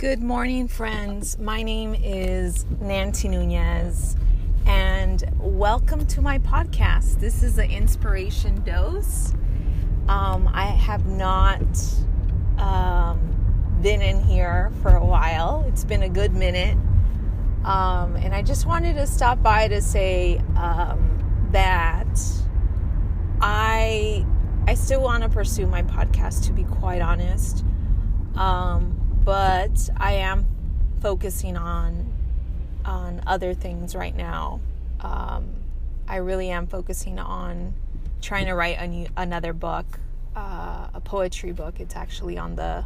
Good morning, friends. My name is Nancy Nunez, and welcome to my podcast. This is an inspiration dose. Um, I have not um, been in here for a while, it's been a good minute. Um, and I just wanted to stop by to say um, that I I still want to pursue my podcast. To be quite honest, um, but I am focusing on on other things right now. Um, I really am focusing on trying to write new, another book, uh, a poetry book. It's actually on the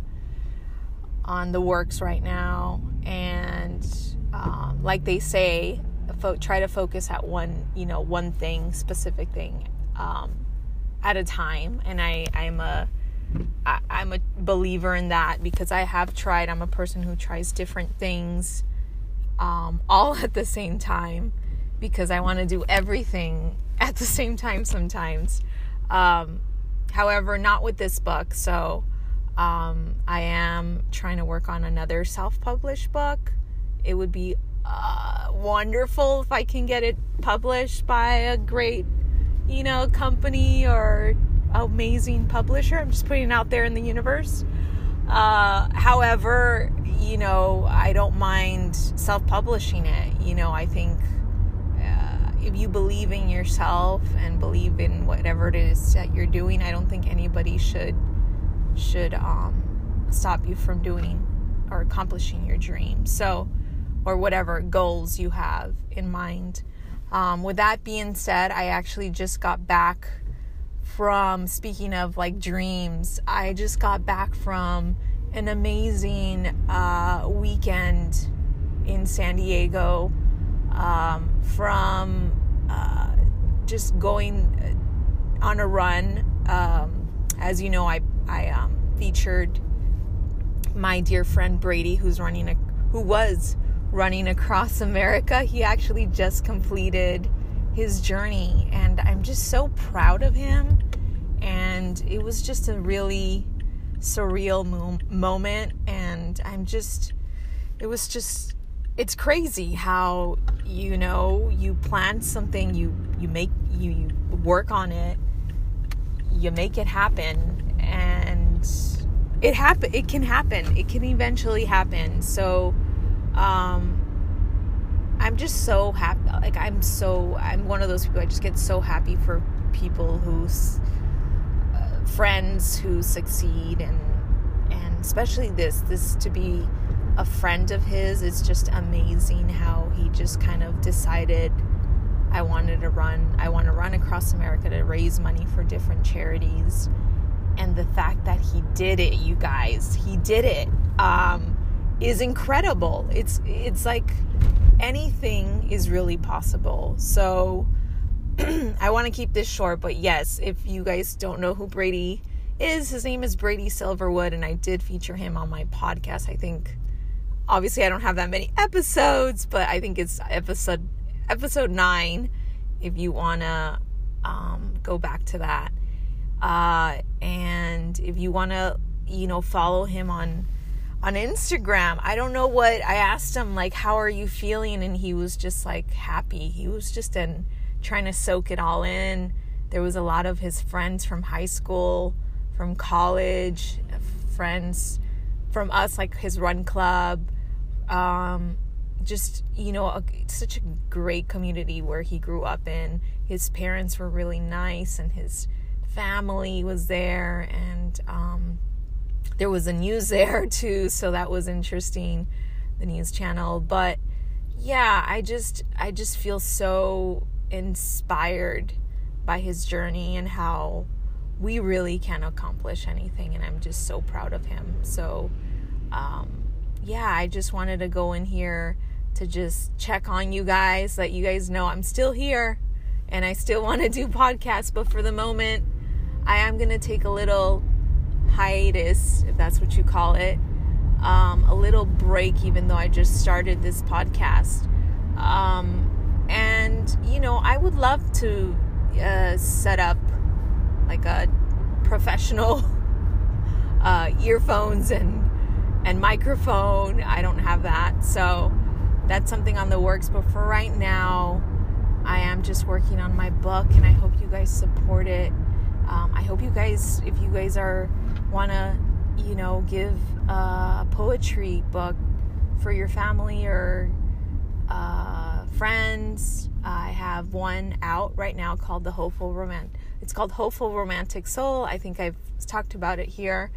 on the works right now, and um, like they say, fo- try to focus at one you know one thing, specific thing um, at a time. And I I'm a I, I'm a believer in that because I have tried. I'm a person who tries different things um, all at the same time because I want to do everything at the same time sometimes. Um, however, not with this book. So um, I am trying to work on another self published book. It would be uh, wonderful if I can get it published by a great, you know, company or amazing publisher. I'm just putting it out there in the universe. Uh, however, you know, I don't mind self publishing it. You know, I think uh, if you believe in yourself and believe in whatever it is that you're doing, I don't think anybody should should um, stop you from doing or accomplishing your dream. So, or whatever goals you have in mind. Um, with that being said, I actually just got back from speaking of like dreams, I just got back from an amazing uh, weekend in San Diego um, from uh, just going on a run. Um, as you know, I I um, featured my dear friend Brady, who's running a who was running across America. He actually just completed his journey, and I'm just so proud of him. And it was just a really surreal mo- moment and i'm just it was just it's crazy how you know you plan something you you make you, you work on it you make it happen and it happen it can happen. It can eventually happen. So um i'm just so happy like i'm so i'm one of those people i just get so happy for people who's friends who succeed and and especially this this to be a friend of his it's just amazing how he just kind of decided I wanted to run I want to run across America to raise money for different charities. And the fact that he did it you guys he did it um, is incredible. It's it's like anything is really possible so I want to keep this short, but yes, if you guys don't know who Brady is, his name is Brady Silverwood, and I did feature him on my podcast. I think, obviously, I don't have that many episodes, but I think it's episode episode nine. If you wanna um, go back to that, uh, and if you wanna, you know, follow him on on Instagram. I don't know what I asked him like, how are you feeling, and he was just like happy. He was just an trying to soak it all in. There was a lot of his friends from high school, from college, friends from us, like his run club. Um, just, you know, a, such a great community where he grew up in. His parents were really nice, and his family was there, and um, there was a news there too, so that was interesting, the news channel. But yeah, I just, I just feel so inspired by his journey and how we really can accomplish anything. And I'm just so proud of him. So, um, yeah, I just wanted to go in here to just check on you guys, let you guys know I'm still here and I still want to do podcasts. But for the moment, I am going to take a little hiatus, if that's what you call it, um, a little break, even though I just started this podcast. Um, and, you know, I would love to uh, set up like a professional uh, earphones and and microphone. I don't have that. So that's something on the works. But for right now, I am just working on my book and I hope you guys support it. Um, I hope you guys, if you guys are, want to, you know, give a poetry book for your family or uh, friends, I have one out right now called The Hopeful Romantic. It's called Hopeful Romantic Soul. I think I've talked about it here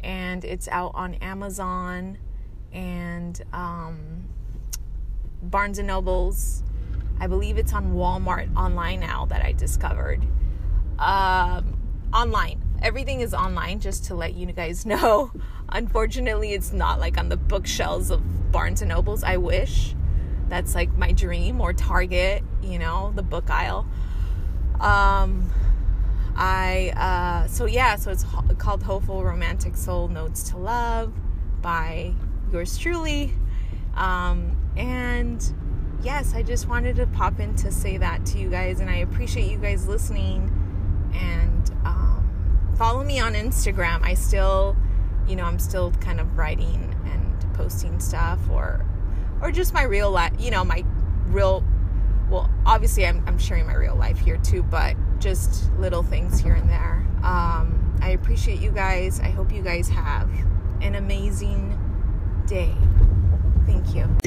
and it's out on Amazon and um, Barnes and Nobles. I believe it's on Walmart online now that I discovered. Um, online. Everything is online, just to let you guys know. Unfortunately, it's not like on the bookshelves of Barnes and Nobles. I wish. That's like my dream, or Target, you know, the book aisle. Um, I uh, so yeah, so it's ho- called Hopeful Romantic Soul Notes to Love by yours truly. Um, and yes, I just wanted to pop in to say that to you guys, and I appreciate you guys listening. And um, follow me on Instagram. I still, you know, I'm still kind of writing and posting stuff, or or just my real life, you know, my real. Well, obviously, I'm, I'm sharing my real life here too, but just little things here and there. Um, I appreciate you guys. I hope you guys have an amazing day. Thank you.